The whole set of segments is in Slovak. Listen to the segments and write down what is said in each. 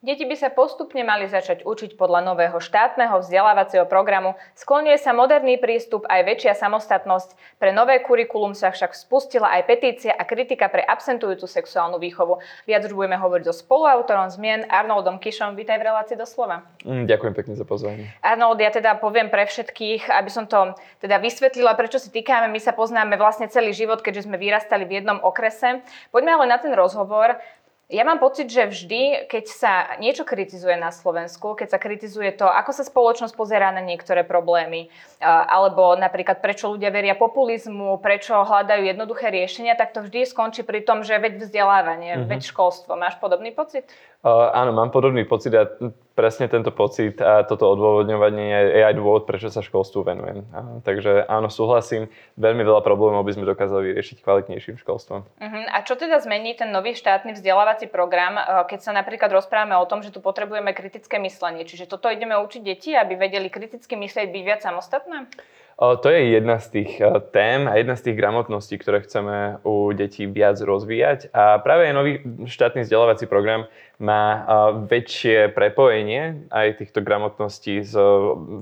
Deti by sa postupne mali začať učiť podľa nového štátneho vzdelávacieho programu. Sklonuje sa moderný prístup aj väčšia samostatnosť. Pre nové kurikulum sa však spustila aj petícia a kritika pre absentujúcu sexuálnu výchovu. Viac už budeme hovoriť so spoluautorom zmien Arnoldom Kišom. Vítaj v relácii doslova. Mm, ďakujem pekne za pozvanie. Arnold, ja teda poviem pre všetkých, aby som to teda vysvetlila, prečo si týkame. My sa poznáme vlastne celý život, keďže sme vyrastali v jednom okrese. Poďme ale na ten rozhovor. Ja mám pocit, že vždy, keď sa niečo kritizuje na Slovensku, keď sa kritizuje to, ako sa spoločnosť pozerá na niektoré problémy, alebo napríklad prečo ľudia veria populizmu, prečo hľadajú jednoduché riešenia, tak to vždy skončí pri tom, že veď vzdelávanie, mm-hmm. veď školstvo. Máš podobný pocit? Uh, áno, mám podobný pocit a presne tento pocit a toto odôvodňovanie je aj dôvod, prečo sa školstvu venujem. Uh, takže áno, súhlasím, veľmi veľa problémov by sme dokázali vyriešiť kvalitnejším školstvom. Uh-huh. A čo teda zmení ten nový štátny vzdelávací program, keď sa napríklad rozprávame o tom, že tu potrebujeme kritické myslenie? Čiže toto ideme učiť deti, aby vedeli kriticky myslieť, byť viac samostatné? To je jedna z tých tém a jedna z tých gramotností, ktoré chceme u detí viac rozvíjať. A práve je nový štátny vzdelávací program má väčšie prepojenie aj týchto gramotností s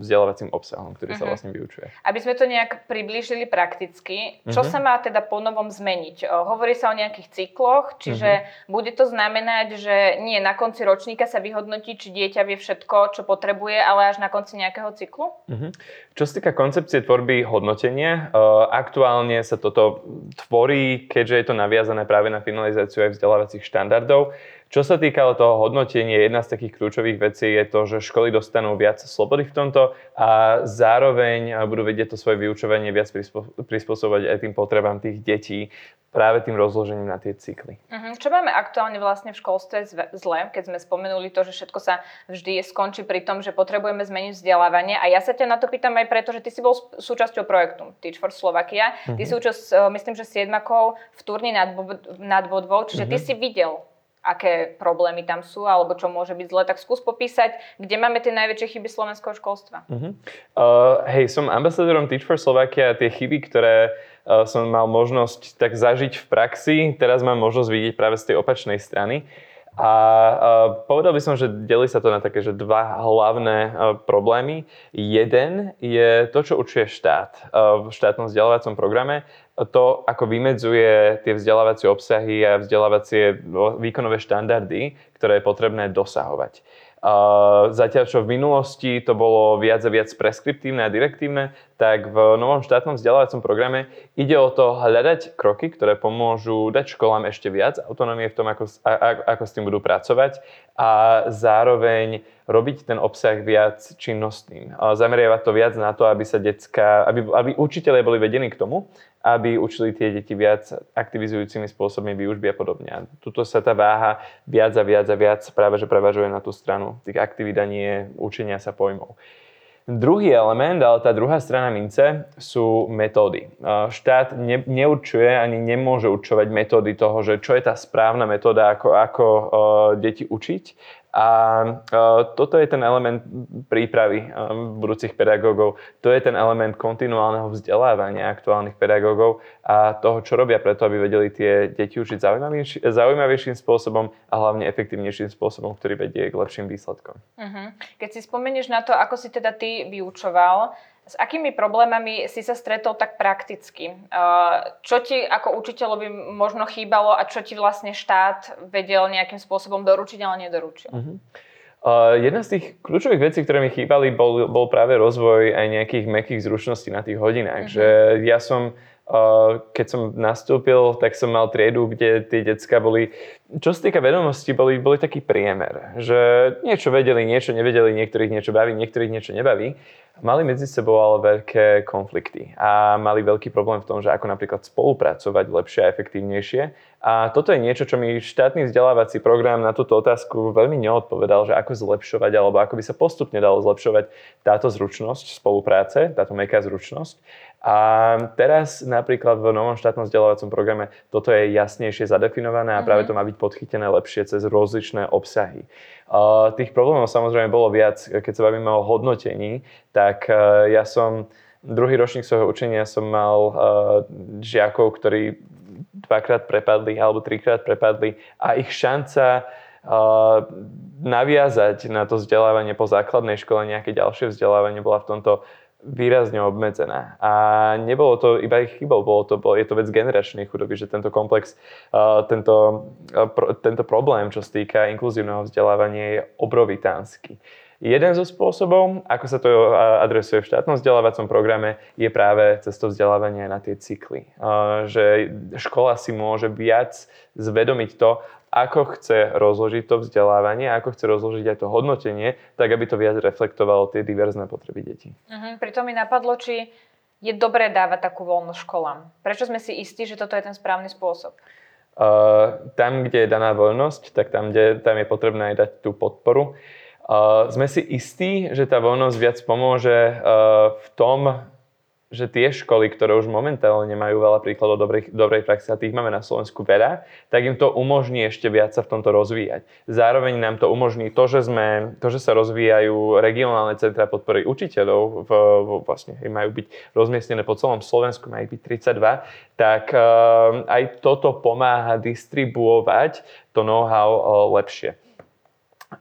vzdelávacím obsahom, ktorý uh-huh. sa mhm. vlastne vyučuje. Aby sme to nejak priblížili prakticky, čo uh-huh. sa má teda po novom zmeniť? Hovorí sa o nejakých cykloch, čiže uh-huh. bude to znamenať, že nie na konci ročníka sa vyhodnotí, či dieťa vie všetko, čo potrebuje, ale až na konci nejakého cyklu? Uh-huh. Čo sa týka koncepcie tvorby hodnotenia, aktuálne sa toto tvorí, keďže je to naviazané práve na finalizáciu aj vzdelávacích štandardov. Čo sa týkalo toho hodnotenia, jedna z takých kľúčových vecí je to, že školy dostanú viac slobody v tomto a zároveň budú vedieť to svoje vyučovanie viac prispôsobovať aj tým potrebám tých detí práve tým rozložením na tie cykly. Uh-huh. Čo máme aktuálne vlastne v školstve zle, keď sme spomenuli to, že všetko sa vždy skončí pri tom, že potrebujeme zmeniť vzdelávanie. A ja sa ťa na to pýtam aj preto, že ty si bol súčasťou projektu Teach for Slovakia. Uh-huh. Ty si učil, myslím, že siedmakov v turni nad, nad Bodvou, čiže uh-huh. ty si videl aké problémy tam sú, alebo čo môže byť zle, tak skús popísať, kde máme tie najväčšie chyby slovenského školstva. Uh-huh. Uh, hej, som ambasadorom Teach for Slovakia a tie chyby, ktoré uh, som mal možnosť tak zažiť v praxi, teraz mám možnosť vidieť práve z tej opačnej strany. A povedal by som, že delí sa to na také, že dva hlavné uh, problémy. Jeden je to, čo určuje štát uh, v štátnom vzdelávacom programe to, ako vymedzuje tie vzdelávacie obsahy a vzdelávacie výkonové štandardy, ktoré je potrebné dosahovať. Zatiaľ, čo v minulosti to bolo viac a viac preskriptívne a direktívne, tak v novom štátnom vzdelávacom programe ide o to hľadať kroky, ktoré pomôžu dať školám ešte viac autonómie v tom, ako, ako s tým budú pracovať a zároveň robiť ten obsah viac činnostným. Zameriavať to viac na to, aby sa detská, aby, aby učiteľe boli vedení k tomu, aby učili tie deti viac aktivizujúcimi spôsobmi výužby a podobne. A tuto sa tá váha viac a viac a viac práve že prevažuje na tú stranu tých aktivít a nie učenia sa pojmov. Druhý element, ale tá druhá strana mince, sú metódy. Štát ne, neurčuje ani nemôže určovať metódy toho, že čo je tá správna metóda, ako, ako uh, deti učiť, a toto je ten element prípravy budúcich pedagógov. To je ten element kontinuálneho vzdelávania aktuálnych pedagógov a toho, čo robia preto, aby vedeli tie deti učiť zaujímavejší, zaujímavejším spôsobom a hlavne efektívnejším spôsobom, ktorý vedie k lepším výsledkom. Uh-huh. Keď si spomenieš na to, ako si teda ty vyučoval, s akými problémami si sa stretol tak prakticky? Čo ti ako učiteľovi možno chýbalo a čo ti vlastne štát vedel nejakým spôsobom doručiť, ale nedoručil? Uh-huh. Uh, jedna z tých kľúčových vecí, ktoré mi chýbali, bol, bol práve rozvoj aj nejakých mekých zručností na tých hodinách. Uh-huh. Že ja som keď som nastúpil, tak som mal triedu, kde tie decka boli, čo sa týka vedomostí, boli, boli taký priemer. Že niečo vedeli, niečo nevedeli, niektorých niečo baví, niektorých niečo nebaví. Mali medzi sebou ale veľké konflikty a mali veľký problém v tom, že ako napríklad spolupracovať lepšie a efektívnejšie. A toto je niečo, čo mi štátny vzdelávací program na túto otázku veľmi neodpovedal, že ako zlepšovať alebo ako by sa postupne dalo zlepšovať táto zručnosť spolupráce, táto meká zručnosť. A teraz napríklad v novom štátnom vzdelávacom programe toto je jasnejšie zadefinované a práve mhm. to má byť podchytené lepšie cez rozličné obsahy. Tých problémov samozrejme bolo viac, keď sa bavíme o hodnotení, tak uh, ja som druhý ročník svojho učenia som mal uh, žiakov, ktorí dvakrát prepadli alebo trikrát prepadli a ich šanca uh, naviazať na to vzdelávanie po základnej škole nejaké ďalšie vzdelávanie bola v tomto výrazne obmedzená. A nebolo to iba ich chybou, bolo to, bolo, je to vec generačnej chudoby, že tento komplex, uh, tento, uh, tento problém, čo sa týka inkluzívneho vzdelávania, je obrovitánsky. Jeden zo spôsobov, ako sa to adresuje v štátnom vzdelávacom programe, je práve cesto vzdelávania na tie cykly. Že škola si môže viac zvedomiť to, ako chce rozložiť to vzdelávanie, ako chce rozložiť aj to hodnotenie, tak aby to viac reflektovalo tie diverzné potreby detí. Uh-huh. Pritom mi napadlo, či je dobré dávať takú voľnosť školám. Prečo sme si istí, že toto je ten správny spôsob? Uh, tam, kde je daná voľnosť, tak tam, kde, tam je potrebné aj dať tú podporu. Uh, sme si istí, že tá voľnosť viac pomôže uh, v tom, že tie školy, ktoré už momentálne majú veľa príkladov dobrej, dobrej praxe a tých máme na Slovensku veľa, tak im to umožní ešte viac sa v tomto rozvíjať. Zároveň nám to umožní to, že, sme, to, že sa rozvíjajú regionálne centra podpory učiteľov, v, v, vlastne majú byť rozmiestnené po celom Slovensku, majú byť 32, tak uh, aj toto pomáha distribuovať to know-how uh, lepšie.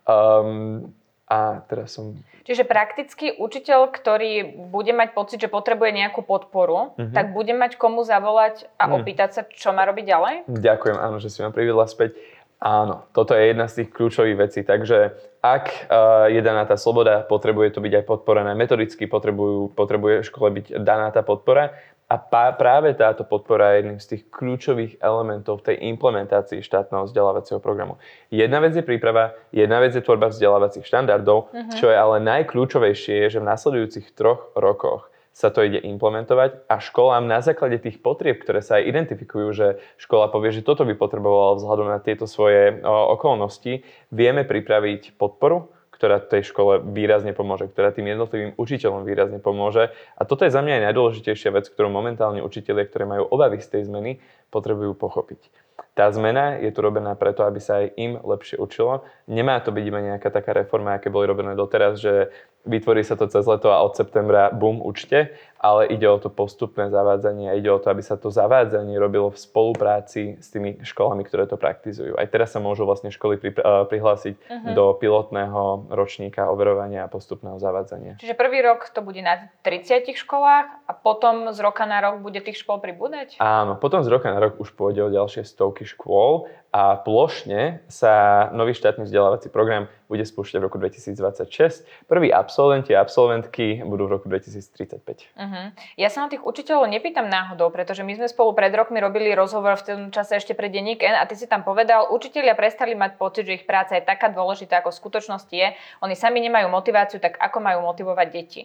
Um, a teraz som Čiže prakticky učiteľ, ktorý bude mať pocit, že potrebuje nejakú podporu, uh-huh. tak bude mať komu zavolať a uh-huh. opýtať sa, čo má robiť ďalej? Ďakujem, áno, že si ma privedla späť. Áno, toto je jedna z tých kľúčových vecí. Takže ak uh, je daná tá sloboda, potrebuje to byť aj podporené metodicky, potrebujú, potrebuje škole byť daná tá podpora, a pá, práve táto podpora je jedným z tých kľúčových elementov tej implementácii štátneho vzdelávacieho programu. Jedna vec je príprava, jedna vec je tvorba vzdelávacích štandardov, uh-huh. čo je ale najkľúčovejšie, je, že v nasledujúcich troch rokoch sa to ide implementovať a školám na základe tých potrieb, ktoré sa aj identifikujú, že škola povie, že toto by potrebovala vzhľadom na tieto svoje o, okolnosti, vieme pripraviť podporu, ktorá tej škole výrazne pomôže, ktorá tým jednotlivým učiteľom výrazne pomôže. A toto je za mňa aj najdôležitejšia vec, ktorú momentálne učitelia, ktoré majú obavy z tej zmeny, potrebujú pochopiť. Tá zmena je tu robená preto, aby sa aj im lepšie učilo. Nemá to byť iba nejaká taká reforma, aké boli robené doteraz, že vytvorí sa to cez leto a od septembra bum, učte, ale ide o to postupné zavádzanie a ide o to, aby sa to zavádzanie robilo v spolupráci s tými školami, ktoré to praktizujú. Aj teraz sa môžu vlastne školy pri, uh, prihlásiť uh-huh. do pilotného ročníka overovania a postupného zavádzania. Čiže prvý rok to bude na 30 školách a potom z roka na rok bude tých škôl pribúdať? Áno, potom z roka na rok už pôjde o ďalšie stovky škôl a plošne sa nový štátny vzdelávací program bude spúšťať v roku 2026. Prví absolventi a absolventky budú v roku 2035. Uh-huh. Ja sa na tých učiteľov nepýtam náhodou, pretože my sme spolu pred rokmi robili rozhovor v tom čase ešte pre denník N a ty si tam povedal, učiteľia prestali mať pocit, že ich práca je taká dôležitá, ako v skutočnosti je. Oni sami nemajú motiváciu, tak ako majú motivovať deti?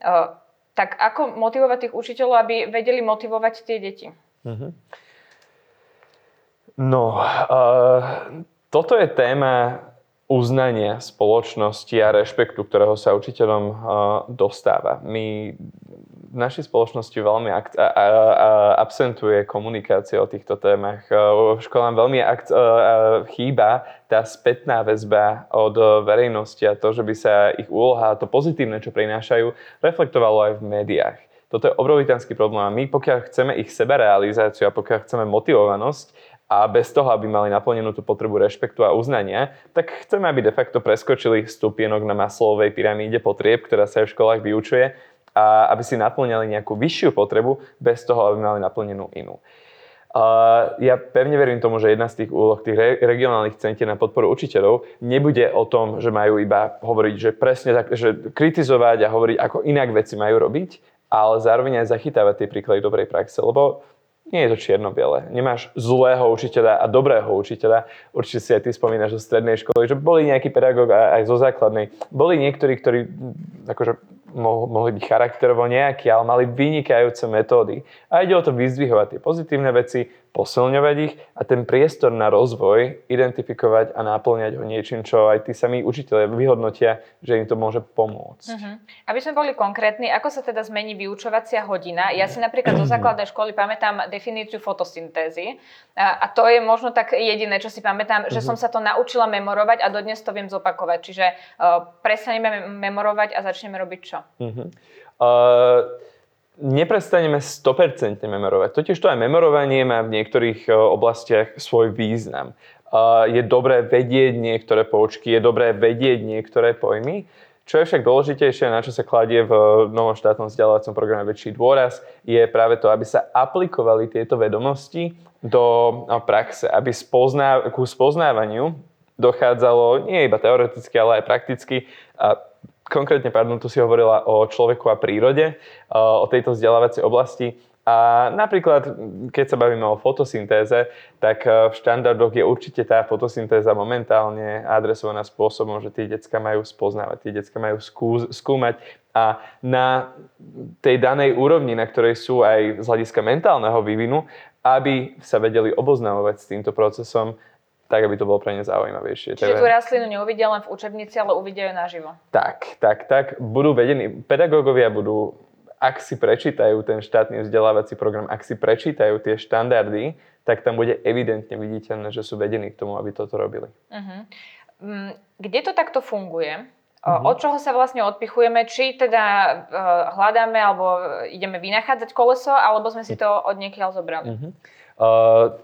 Uh, tak ako motivovať tých učiteľov, aby vedeli motivovať tie deti? Uh-huh. No, uh, toto je téma uznania spoločnosti a rešpektu, ktorého sa učiteľom uh, dostáva. My v našej spoločnosti veľmi ak- a- a- a- absentuje komunikácia o týchto témach. V školám veľmi ak- chýba tá spätná väzba od verejnosti a to, že by sa ich úloha, to pozitívne, čo prinášajú, reflektovalo aj v médiách. Toto je obrovitánsky problém a my, pokiaľ chceme ich sebarealizáciu a pokiaľ chceme motivovanosť a bez toho, aby mali naplnenú tú potrebu rešpektu a uznania, tak chceme, aby de facto preskočili stupienok na maslovej pyramíde potrieb, ktorá sa aj v školách vyučuje a aby si naplňali nejakú vyššiu potrebu bez toho, aby mali naplnenú inú. Uh, ja pevne verím tomu, že jedna z tých úloh tých re- regionálnych centier na podporu učiteľov nebude o tom, že majú iba hovoriť, že presne tak, že kritizovať a hovoriť, ako inak veci majú robiť, ale zároveň aj zachytávať tie príklady dobrej praxe, lebo nie je to čierno-biele. Nemáš zlého učiteľa a dobrého učiteľa. Určite si aj ty spomínaš zo strednej školy, že boli nejakí pedagóg aj zo základnej. Boli niektorí, ktorí akože mohli byť charakterovo nejakí, ale mali vynikajúce metódy. A ide o to vyzdvihovať tie pozitívne veci, posilňovať ich a ten priestor na rozvoj identifikovať a náplňať ho niečím, čo aj tí sami učiteľe vyhodnotia, že im to môže pomôcť. Uh-huh. Aby sme boli konkrétni, ako sa teda zmení vyučovacia hodina? Ja si napríklad zo základnej školy pamätám definíciu fotosyntézy a, a to je možno tak jediné, čo si pamätám, uh-huh. že som sa to naučila memorovať a dodnes to viem zopakovať. Čiže uh, prestaneme memorovať a začneme robiť čo? Uh-huh. Uh neprestaneme 100% memorovať. Totiž to aj memorovanie má v niektorých e, oblastiach svoj význam. Je dobré vedieť niektoré poučky, je dobré vedieť niektoré pojmy. Čo je však dôležitejšie, na čo sa kladie v novom štátnom vzdelávacom programe väčší dôraz, je práve to, aby sa aplikovali tieto vedomosti do praxe, aby spozná, ku spoznávaniu dochádzalo nie iba teoreticky, ale aj prakticky. A konkrétne, pardon, tu si hovorila o človeku a prírode, o tejto vzdelávacej oblasti. A napríklad, keď sa bavíme o fotosyntéze, tak v štandardoch je určite tá fotosyntéza momentálne adresovaná spôsobom, že tie decka majú spoznávať, tie decka majú skúmať a na tej danej úrovni, na ktorej sú aj z hľadiska mentálneho vývinu, aby sa vedeli oboznamovať s týmto procesom, tak, aby to bolo pre ne zaujímavejšie. Čiže tú rastlinu neuvidia len v učebnici, ale uvidia ju naživo. Tak, tak, tak. Budú vedení, pedagógovia budú, ak si prečítajú ten štátny vzdelávací program, ak si prečítajú tie štandardy, tak tam bude evidentne viditeľné, že sú vedení k tomu, aby toto robili. Uh-huh. Kde to takto funguje? Uh-huh. Od čoho sa vlastne odpichujeme? Či teda uh, hľadáme alebo ideme vynachádzať koleso, alebo sme si to od niekiaľ zobrali? Uh-huh. Uh,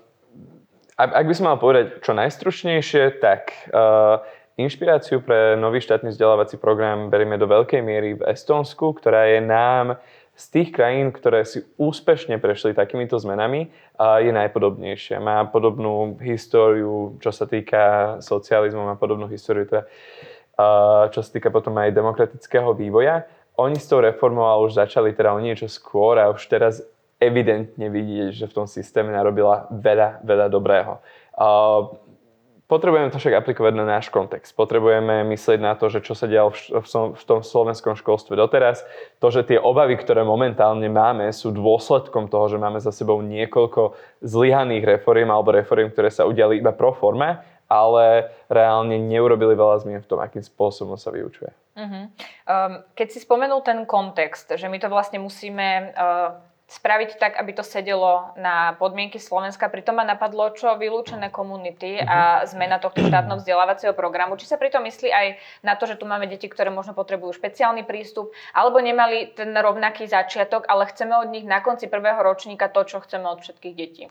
ak by som mal povedať čo najstručnejšie, tak uh, inšpiráciu pre nový štátny vzdelávací program berieme do veľkej miery v Estonsku, ktorá je nám z tých krajín, ktoré si úspešne prešli takýmito zmenami, je najpodobnejšia. Má podobnú históriu, čo sa týka socializmu, má podobnú históriu, teda, uh, čo sa týka potom aj demokratického vývoja. Oni s tou reformou už začali teda o niečo skôr a už teraz evidentne vidieť, že v tom systéme narobila veľa, veľa dobrého. Potrebujeme to však aplikovať na náš kontext. Potrebujeme myslieť na to, že čo sa dialo v tom slovenskom školstve doteraz. To, že tie obavy, ktoré momentálne máme, sú dôsledkom toho, že máme za sebou niekoľko zlyhaných reforiem alebo reforiem, ktoré sa udiali iba pro forme, ale reálne neurobili veľa zmien v tom, akým spôsobom sa vyučuje. Uh-huh. keď si spomenul ten kontext, že my to vlastne musíme uh spraviť tak, aby to sedelo na podmienky Slovenska. Pritom ma napadlo, čo vylúčené komunity a mhm. zmena tohto štátneho vzdelávacieho programu. Či sa pritom myslí aj na to, že tu máme deti, ktoré možno potrebujú špeciálny prístup, alebo nemali ten rovnaký začiatok, ale chceme od nich na konci prvého ročníka to, čo chceme od všetkých detí.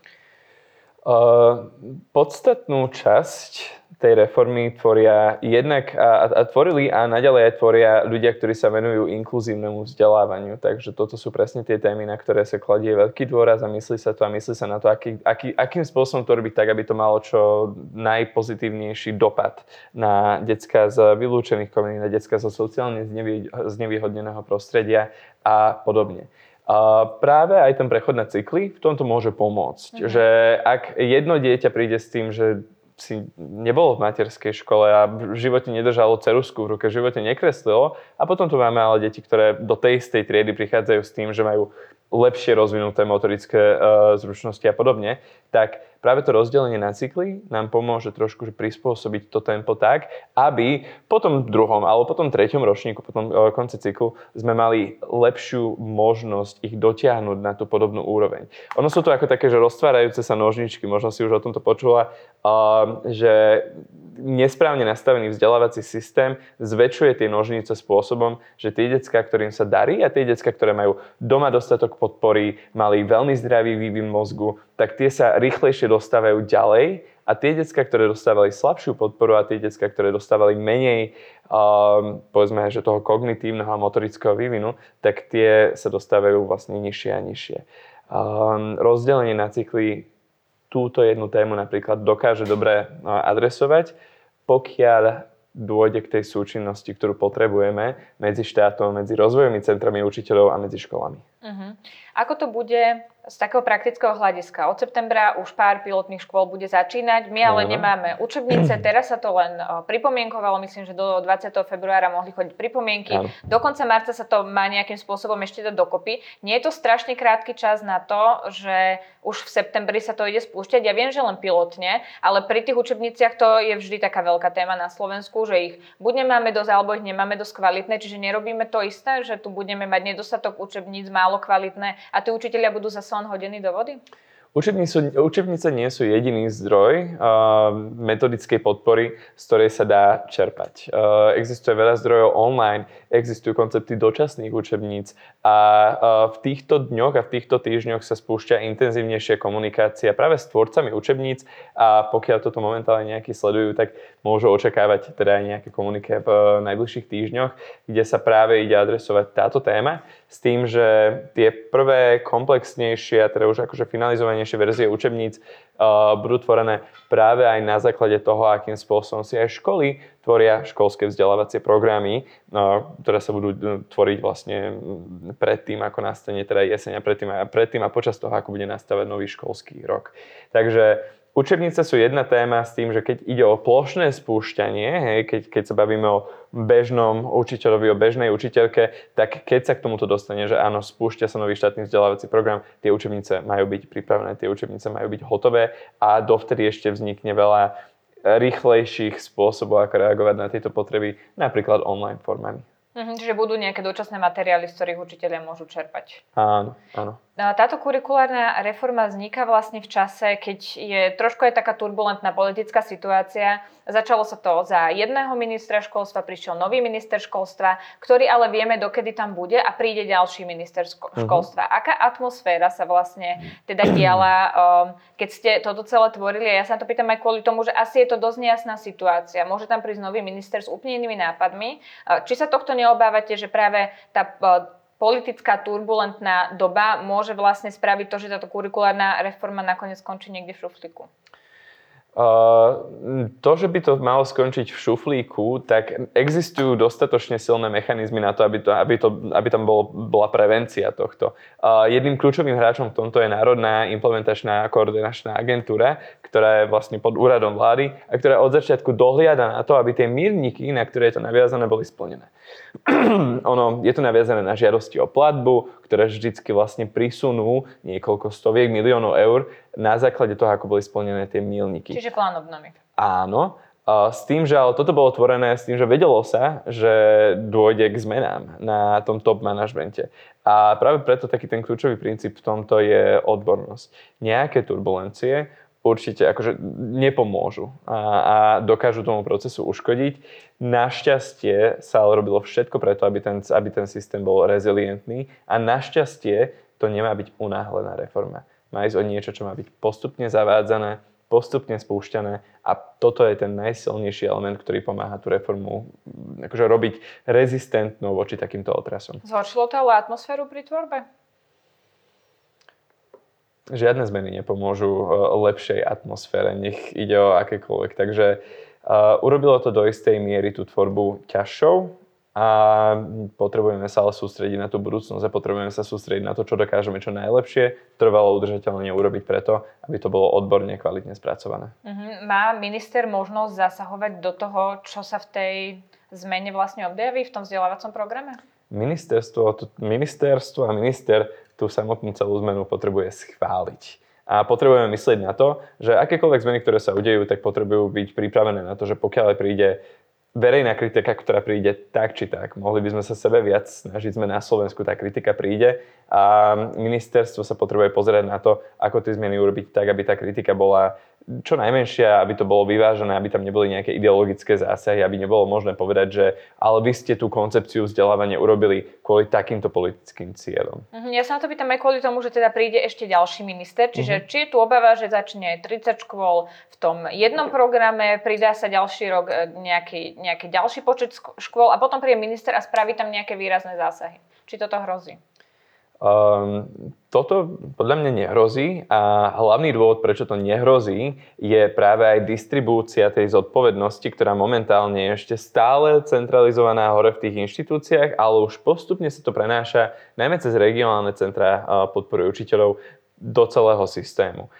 Uh, podstatnú časť tej reformy tvoria jednak a, a tvorili a naďalej aj tvoria ľudia, ktorí sa venujú inkluzívnemu vzdelávaniu. Takže toto sú presne tie témy, na ktoré sa kladie veľký dôraz a myslí sa to a myslí sa na to, aký, aký, akým spôsobom to robiť tak, aby to malo čo najpozitívnejší dopad na decka z vylúčených komunít, na decka zo sociálne znevý, znevýhodneného prostredia a podobne. A práve aj ten prechod na cykly v tomto môže pomôcť. Mm-hmm. Že ak jedno dieťa príde s tým, že si nebol v materskej škole a v živote nedržalo cerusku v ruke, v živote nekreslilo. A potom tu máme ale deti, ktoré do tej istej triedy prichádzajú s tým, že majú lepšie rozvinuté motorické uh, zručnosti a podobne, tak práve to rozdelenie na cykly nám pomôže trošku prispôsobiť to tempo tak, aby po tom druhom alebo po tom treťom ročníku, po tom uh, konci cyklu sme mali lepšiu možnosť ich dotiahnuť na tú podobnú úroveň. Ono sú to ako také, že roztvárajúce sa nožničky, možno si už o tomto počula, uh, že nesprávne nastavený vzdelávací systém zväčšuje tie nožnice spôsobom, že tie decka, ktorým sa darí a tie decka, ktoré majú doma dostatok podpory, mali veľmi zdravý vývin mozgu, tak tie sa rýchlejšie dostávajú ďalej a tie decka, ktoré dostávali slabšiu podporu a tie decka, ktoré dostávali menej um, povedzme, že toho kognitívneho a motorického vývinu, tak tie sa dostávajú vlastne nižšie a nižšie. Um, rozdelenie na cykly túto jednu tému napríklad dokáže dobre adresovať, pokiaľ dôjde k tej súčinnosti, ktorú potrebujeme medzi štátom, medzi rozvojovými centrami učiteľov a medzi školami. Uh-huh. Ako to bude z takého praktického hľadiska. Od septembra už pár pilotných škôl bude začínať. My ale nemáme učebnice, teraz sa to len pripomienkovalo, myslím, že do 20. februára mohli chodiť pripomienky. Ano. Do konca marca sa to má nejakým spôsobom ešte dať dokopy. Nie je to strašne krátky čas na to, že už v septembri sa to ide spúšťať. Ja viem, že len pilotne, ale pri tých učebniciach to je vždy taká veľká téma na Slovensku, že ich buď nemáme dosť, alebo ich nemáme dosť kvalitné, čiže nerobíme to isté, že tu budeme mať nedostatok učebníc, málo kvalitné a tí učiteľia budú zase len hodený do vody? Učebnice, nie sú jediný zdroj uh, metodickej podpory, z ktorej sa dá čerpať. Uh, existuje veľa zdrojov online, existujú koncepty dočasných učebníc a uh, v týchto dňoch a v týchto týždňoch sa spúšťa intenzívnejšia komunikácia práve s tvorcami učebníc a pokiaľ toto momentálne nejakí sledujú, tak môžu očakávať teda aj nejaké komuniké v uh, najbližších týždňoch, kde sa práve ide adresovať táto téma s tým, že tie prvé komplexnejšie a teda už akože finalizovanie najmodernejšie verzie učebníc uh, budú tvorené práve aj na základe toho, akým spôsobom si aj školy tvoria školské vzdelávacie programy, uh, ktoré sa budú tvoriť vlastne predtým, ako nastane teda jeseň a predtým a, predtým a počas toho, ako bude nastavať nový školský rok. Takže Učebnice sú jedna téma s tým, že keď ide o plošné spúšťanie, hej, keď, keď sa bavíme o bežnom učiteľovi, o bežnej učiteľke, tak keď sa k tomuto dostane, že áno, spúšťa sa nový štátny vzdelávací program, tie učebnice majú byť pripravené, tie učebnice majú byť hotové a dovtedy ešte vznikne veľa rýchlejších spôsobov, ako reagovať na tieto potreby, napríklad online formami. Mhm, čiže budú nejaké dočasné materiály, z ktorých učiteľia môžu čerpať. Áno, áno. Táto kurikulárna reforma vzniká vlastne v čase, keď je trošku aj taká turbulentná politická situácia. Začalo sa to za jedného ministra školstva, prišiel nový minister školstva, ktorý ale vieme, dokedy tam bude a príde ďalší minister mhm. školstva. Uh-huh. Aká atmosféra sa vlastne teda diala, um, keď ste toto celé tvorili? Ja sa to pýtam aj kvôli tomu, že asi je to dosť nejasná situácia. Môže tam prísť nový minister s úplne inými nápadmi. Či sa tohto neobávate, že práve tá politická turbulentná doba môže vlastne spraviť to, že táto kurikulárna reforma nakoniec skončí niekde v šuflíku? Uh, to, že by to malo skončiť v šuflíku, tak existujú dostatočne silné mechanizmy na to, aby, to, aby, to, aby tam bol, bola prevencia tohto. Uh, jedným kľúčovým hráčom v tomto je Národná implementačná koordinačná agentúra, ktorá je vlastne pod úradom vlády a ktorá od začiatku dohliada na to, aby tie mírniky, na ktoré je to naviazané, boli splnené. ono, je to naviazané na žiadosti o platbu, ktoré vždycky vlastne prisunú niekoľko stoviek miliónov eur na základe toho, ako boli splnené tie milníky. Čiže plán obnovy. Áno, s tým, že ale toto bolo tvorené s tým, že vedelo sa, že dôjde k zmenám na tom top manažmente. A práve preto taký ten kľúčový princíp v tomto je odbornosť. Nejaké turbulencie určite akože nepomôžu a, a dokážu tomu procesu uškodiť. Našťastie sa ale robilo všetko preto, aby ten, aby ten systém bol rezilientný a našťastie to nemá byť unáhlená reforma. Má ísť o niečo, čo má byť postupne zavádzané, postupne spúšťané a toto je ten najsilnejší element, ktorý pomáha tú reformu akože robiť rezistentnou voči takýmto otrasom. Zhoršilo to ale atmosféru pri tvorbe? Žiadne zmeny nepomôžu e, lepšej atmosfére, nech ide o akékoľvek. Takže uh, urobilo to do istej miery tú tvorbu ťažšou a potrebujeme sa ale sústrediť na tú budúcnosť a potrebujeme sa sústrediť na to, čo dokážeme čo najlepšie, trvalo udržateľne urobiť preto, aby to bolo odborne, kvalitne spracované. Uh-huh. Má minister možnosť zasahovať do toho, čo sa v tej zmene vlastne objaví v tom vzdelávacom programe? Ministerstvo, ministerstvo a minister tú samotnú celú zmenu potrebuje schváliť. A potrebujeme myslieť na to, že akékoľvek zmeny, ktoré sa udejú, tak potrebujú byť pripravené na to, že pokiaľ príde verejná kritika, ktorá príde tak či tak. Mohli by sme sa sebe viac snažiť, sme na Slovensku, tá kritika príde a ministerstvo sa potrebuje pozerať na to, ako tie zmeny urobiť tak, aby tá kritika bola čo najmenšia, aby to bolo vyvážené, aby tam neboli nejaké ideologické zásahy, aby nebolo možné povedať, že ale vy ste tú koncepciu vzdelávania urobili kvôli takýmto politickým cieľom. Mhm, ja sa na to pýtam aj kvôli tomu, že teda príde ešte ďalší minister, čiže uh-huh. či je tu obava, že začne 30 škôl v tom jednom programe, pridá sa ďalší rok e, nejaký, nejaký ďalší počet škôl a potom príde minister a spraví tam nejaké výrazné zásahy. Či toto hrozí? Um, toto podľa mňa nehrozí a hlavný dôvod, prečo to nehrozí, je práve aj distribúcia tej zodpovednosti, ktorá momentálne je ešte stále centralizovaná hore v tých inštitúciách, ale už postupne sa to prenáša najmä cez regionálne centra podpory učiteľov do celého systému.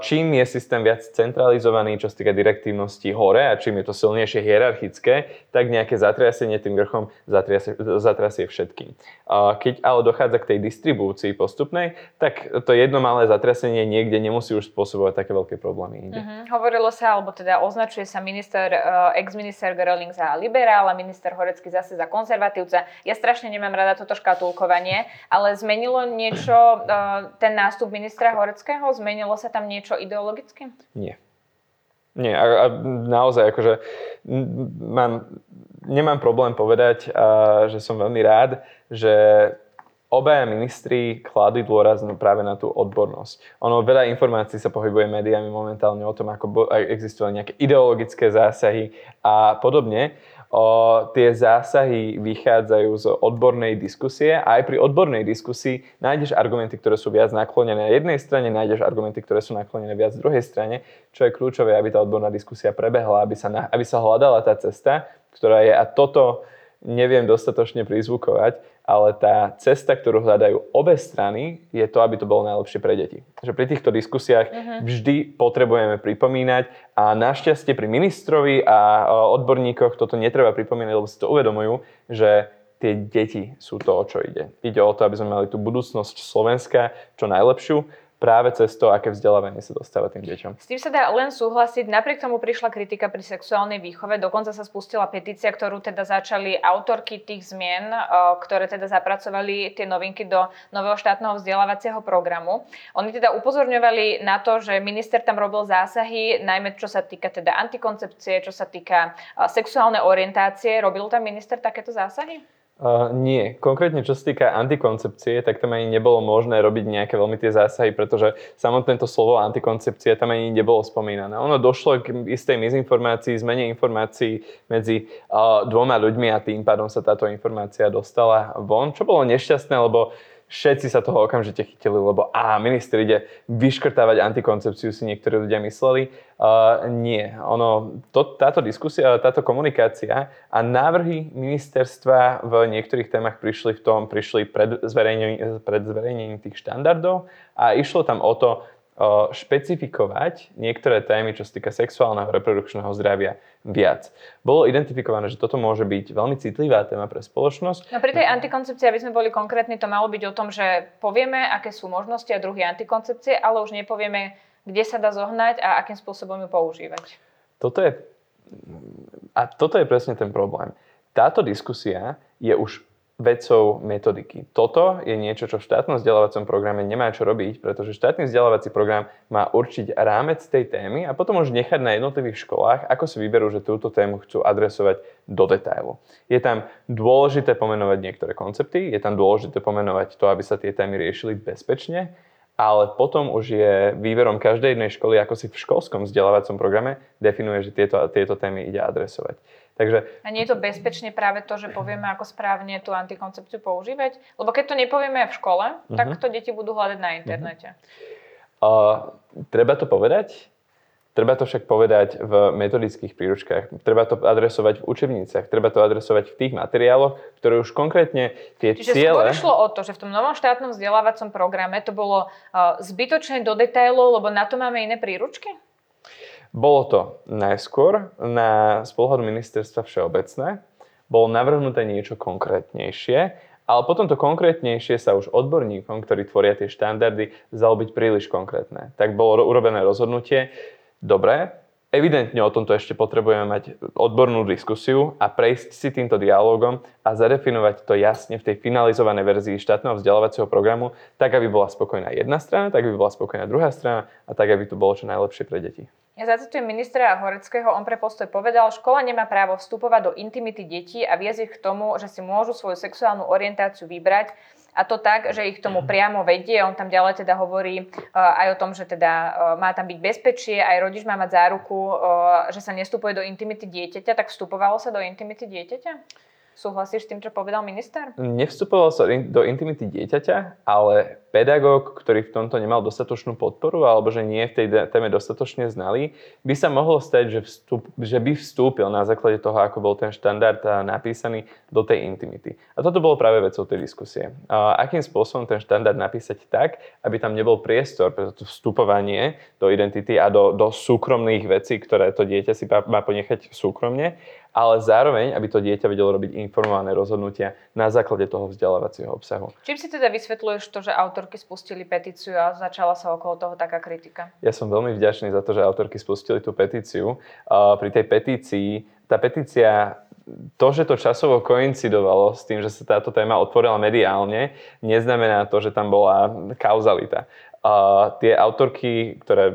Čím je systém viac centralizovaný, čo sa týka direktívnosti hore a čím je to silnejšie hierarchické, tak nejaké zatriasenie tým vrchom zatriasie, zatrasie všetkým. Keď ale dochádza k tej distribúcii postupnej, tak to jedno malé zatriasenie niekde nemusí už spôsobovať také veľké problémy. Uh-huh. Hovorilo sa, alebo teda označuje sa minister, ex-minister Gerling za a minister Horecký zase za konzervatívca. Ja strašne nemám rada toto škatulkovanie, ale zmenilo niečo ten nástup ministra Horeckého? Zmenilo sa tam niečo ideologicky? Nie. Nie, a, a naozaj akože mám, nemám problém povedať, a, že som veľmi rád, že obaja ministri kladli dôraz práve na tú odbornosť. Ono veľa informácií sa pohybuje médiami momentálne o tom, ako existujú nejaké ideologické zásahy a podobne. O, tie zásahy vychádzajú z odbornej diskusie a aj pri odbornej diskusii nájdeš argumenty, ktoré sú viac naklonené na jednej strane, nájdeš argumenty, ktoré sú naklonené viac druhej strane, čo je kľúčové, aby tá odborná diskusia prebehla, aby sa, aby sa hľadala tá cesta, ktorá je, a toto neviem dostatočne prizvukovať, ale tá cesta, ktorú hľadajú obe strany, je to, aby to bolo najlepšie pre deti. Že pri týchto diskusiách uh-huh. vždy potrebujeme pripomínať a našťastie pri ministrovi a odborníkoch toto netreba pripomínať, lebo si to uvedomujú, že tie deti sú to, o čo ide. Ide o to, aby sme mali tú budúcnosť Slovenska čo najlepšiu práve cez to, aké vzdelávanie sa dostáva tým deťom. S tým sa dá len súhlasiť. Napriek tomu prišla kritika pri sexuálnej výchove. Dokonca sa spustila petícia, ktorú teda začali autorky tých zmien, ktoré teda zapracovali tie novinky do nového štátneho vzdelávacieho programu. Oni teda upozorňovali na to, že minister tam robil zásahy, najmä čo sa týka teda antikoncepcie, čo sa týka sexuálnej orientácie. Robil tam minister takéto zásahy? Uh, nie. Konkrétne čo sa týka antikoncepcie, tak tam ani nebolo možné robiť nejaké veľmi tie zásahy, pretože samotné to slovo antikoncepcia tam ani nebolo spomínané. Ono došlo k istej mizinformácii, zmene informácií medzi uh, dvoma ľuďmi a tým pádom sa táto informácia dostala von, čo bolo nešťastné, lebo všetci sa toho okamžite chytili, lebo a minister ide vyškrtávať antikoncepciu, si niektorí ľudia mysleli. Uh, nie. Ono, to, táto diskusia, táto komunikácia a návrhy ministerstva v niektorých témach prišli v tom, prišli pred zverejnením, pred zverejnením tých štandardov a išlo tam o to, špecifikovať niektoré témy, čo sa týka sexuálneho reprodukčného zdravia viac. Bolo identifikované, že toto môže byť veľmi citlivá téma pre spoločnosť. No pri tej antikoncepcii, aby sme boli konkrétni, to malo byť o tom, že povieme, aké sú možnosti a druhy antikoncepcie, ale už nepovieme, kde sa dá zohnať a akým spôsobom ju používať. Toto je, a toto je presne ten problém. Táto diskusia je už vecou metodiky. Toto je niečo, čo v štátnom vzdelávacom programe nemá čo robiť, pretože štátny vzdelávací program má určiť rámec tej témy a potom už nechať na jednotlivých školách, ako si vyberú, že túto tému chcú adresovať do detailu. Je tam dôležité pomenovať niektoré koncepty, je tam dôležité pomenovať to, aby sa tie témy riešili bezpečne, ale potom už je výberom každej jednej školy, ako si v školskom vzdelávacom programe definuje, že tieto, tieto témy ide adresovať. Takže... A nie je to bezpečne práve to, že povieme, ako správne tú antikoncepciu používať? Lebo keď to nepovieme v škole, uh-huh. tak to deti budú hľadať na internete. Uh, treba to povedať, Treba to však povedať v metodických príručkách, treba to adresovať v učebniciach, treba to adresovať v tých materiáloch, ktoré už konkrétne tie Čiže ciele... Čiže išlo o to, že v tom novom štátnom vzdelávacom programe to bolo uh, zbytočné do detailov, lebo na to máme iné príručky? Bolo to najskôr na z pohľadu ministerstva všeobecné, bolo navrhnuté niečo konkrétnejšie, ale potom to konkrétnejšie sa už odborníkom, ktorí tvoria tie štandardy, zdalo byť príliš konkrétne. Tak bolo urobené rozhodnutie, dobre, evidentne o tomto ešte potrebujeme mať odbornú diskusiu a prejsť si týmto dialogom a zadefinovať to jasne v tej finalizovanej verzii štátneho vzdelávacieho programu, tak aby bola spokojná jedna strana, tak aby bola spokojná druhá strana a tak aby to bolo čo najlepšie pre deti. Ja zacitujem ministra Horeckého, on pre postoj povedal, škola nemá právo vstupovať do intimity detí a viesť ich k tomu, že si môžu svoju sexuálnu orientáciu vybrať a to tak, že ich tomu priamo vedie. On tam ďalej teda hovorí uh, aj o tom, že teda uh, má tam byť bezpečie, aj rodič má mať záruku, uh, že sa nestupuje do intimity dieťaťa. Tak vstupovalo sa do intimity dieťaťa? Súhlasíš s tým, čo povedal minister? Nevstupoval sa do intimity dieťaťa, ale pedagóg, ktorý v tomto nemal dostatočnú podporu alebo že nie v tej téme dostatočne znalý, by sa mohlo stať, že, vstup, že by vstúpil na základe toho, ako bol ten štandard napísaný do tej intimity. A toto bolo práve vecou tej diskusie. A akým spôsobom ten štandard napísať tak, aby tam nebol priestor pre to vstupovanie do identity a do, do súkromných vecí, ktoré to dieťa si má ponechať súkromne, ale zároveň, aby to dieťa vedelo robiť informované rozhodnutia na základe toho vzdelávacieho obsahu. Čím si teda vysvetľuješ to, že autorky spustili petíciu a začala sa okolo toho taká kritika? Ja som veľmi vďačný za to, že autorky spustili tú petíciu. Pri tej petícii, tá petícia to, že to časovo koincidovalo s tým, že sa táto téma otvorila mediálne, neznamená to, že tam bola kauzalita. A tie autorky, ktoré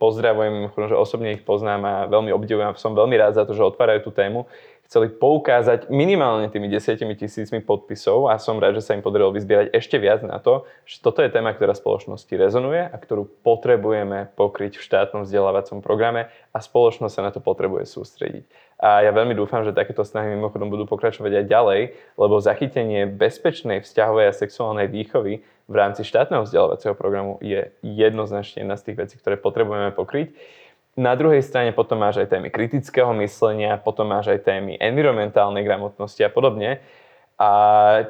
pozdravujem, že osobne ich poznám a veľmi obdivujem, som veľmi rád za to, že otvárajú tú tému, chceli poukázať minimálne tými desiatimi tisícmi podpisov a som rád, že sa im podarilo vyzbierať ešte viac na to, že toto je téma, ktorá v spoločnosti rezonuje a ktorú potrebujeme pokryť v štátnom vzdelávacom programe a spoločnosť sa na to potrebuje sústrediť. A ja veľmi dúfam, že takéto snahy mimochodom budú pokračovať aj ďalej, lebo zachytenie bezpečnej vzťahovej a sexuálnej výchovy v rámci štátneho vzdelávacieho programu je jednoznačne jedna z tých vecí, ktoré potrebujeme pokryť. Na druhej strane potom máš aj témy kritického myslenia, potom máš aj témy environmentálnej gramotnosti a podobne. A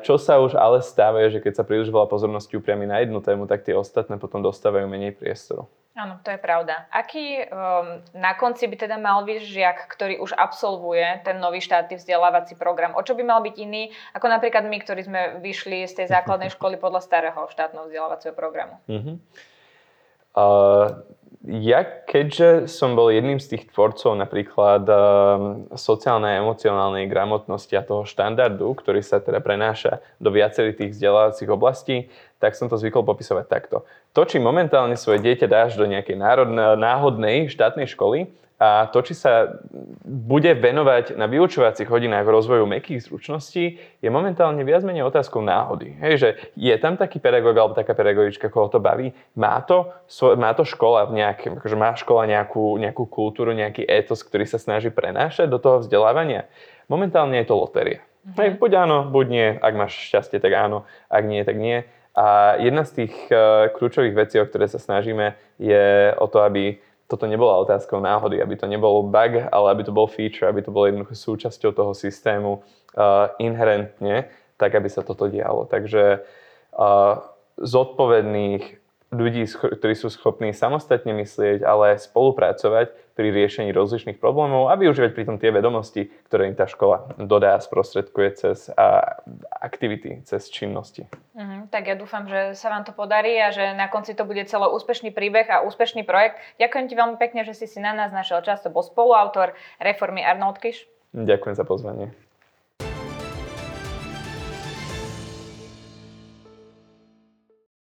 čo sa už ale stáva, je, že keď sa príliš veľa pozornosti upriami na jednu tému, tak tie ostatné potom dostávajú menej priestoru. Áno, to je pravda. Aký um, na konci by teda mal byť žiak, ktorý už absolvuje ten nový štátny vzdelávací program? O čo by mal byť iný, ako napríklad my, ktorí sme vyšli z tej základnej školy podľa starého štátneho vzdelávacieho programu? Uh-huh. Uh, ja keďže som bol jedným z tých tvorcov napríklad uh, sociálnej a emocionálnej gramotnosti a toho štandardu, ktorý sa teda prenáša do viacerých tých vzdelávacích oblastí, tak som to zvykol popisovať takto. To, či momentálne svoje dieťa dáš do nejakej národnej, náhodnej štátnej školy a to, či sa bude venovať na vyučovacích hodinách rozvoju mekých zručností, je momentálne viac menej otázkou náhody. Hej, že je tam taký pedagóg alebo taká pedagogička, koho to baví, má to, má to škola v nejakém, akože má škola nejakú, nejakú kultúru, nejaký etos, ktorý sa snaží prenášať do toho vzdelávania. Momentálne je to lotéria. Mhm. Hej, buď áno, buď nie. Ak máš šťastie, tak áno. Ak nie, tak nie. A jedna z tých uh, kľúčových vecí, o ktoré sa snažíme, je o to, aby toto nebola otázkou náhody, aby to nebol bug, ale aby to bol feature, aby to bolo jednoducho súčasťou toho systému uh, inherentne, tak aby sa toto dialo. Takže uh, zodpovedných ľudí, ktorí sú schopní samostatne myslieť, ale spolupracovať pri riešení rozličných problémov a využívať pritom tie vedomosti, ktoré im tá škola dodá a sprostredkuje cez a, aktivity, cez činnosti. Mm, tak ja dúfam, že sa vám to podarí a že na konci to bude celo úspešný príbeh a úspešný projekt. Ďakujem ti veľmi pekne, že si si na nás našiel čas. To bol spoluautor reformy Arnold Kiš. Ďakujem za pozvanie.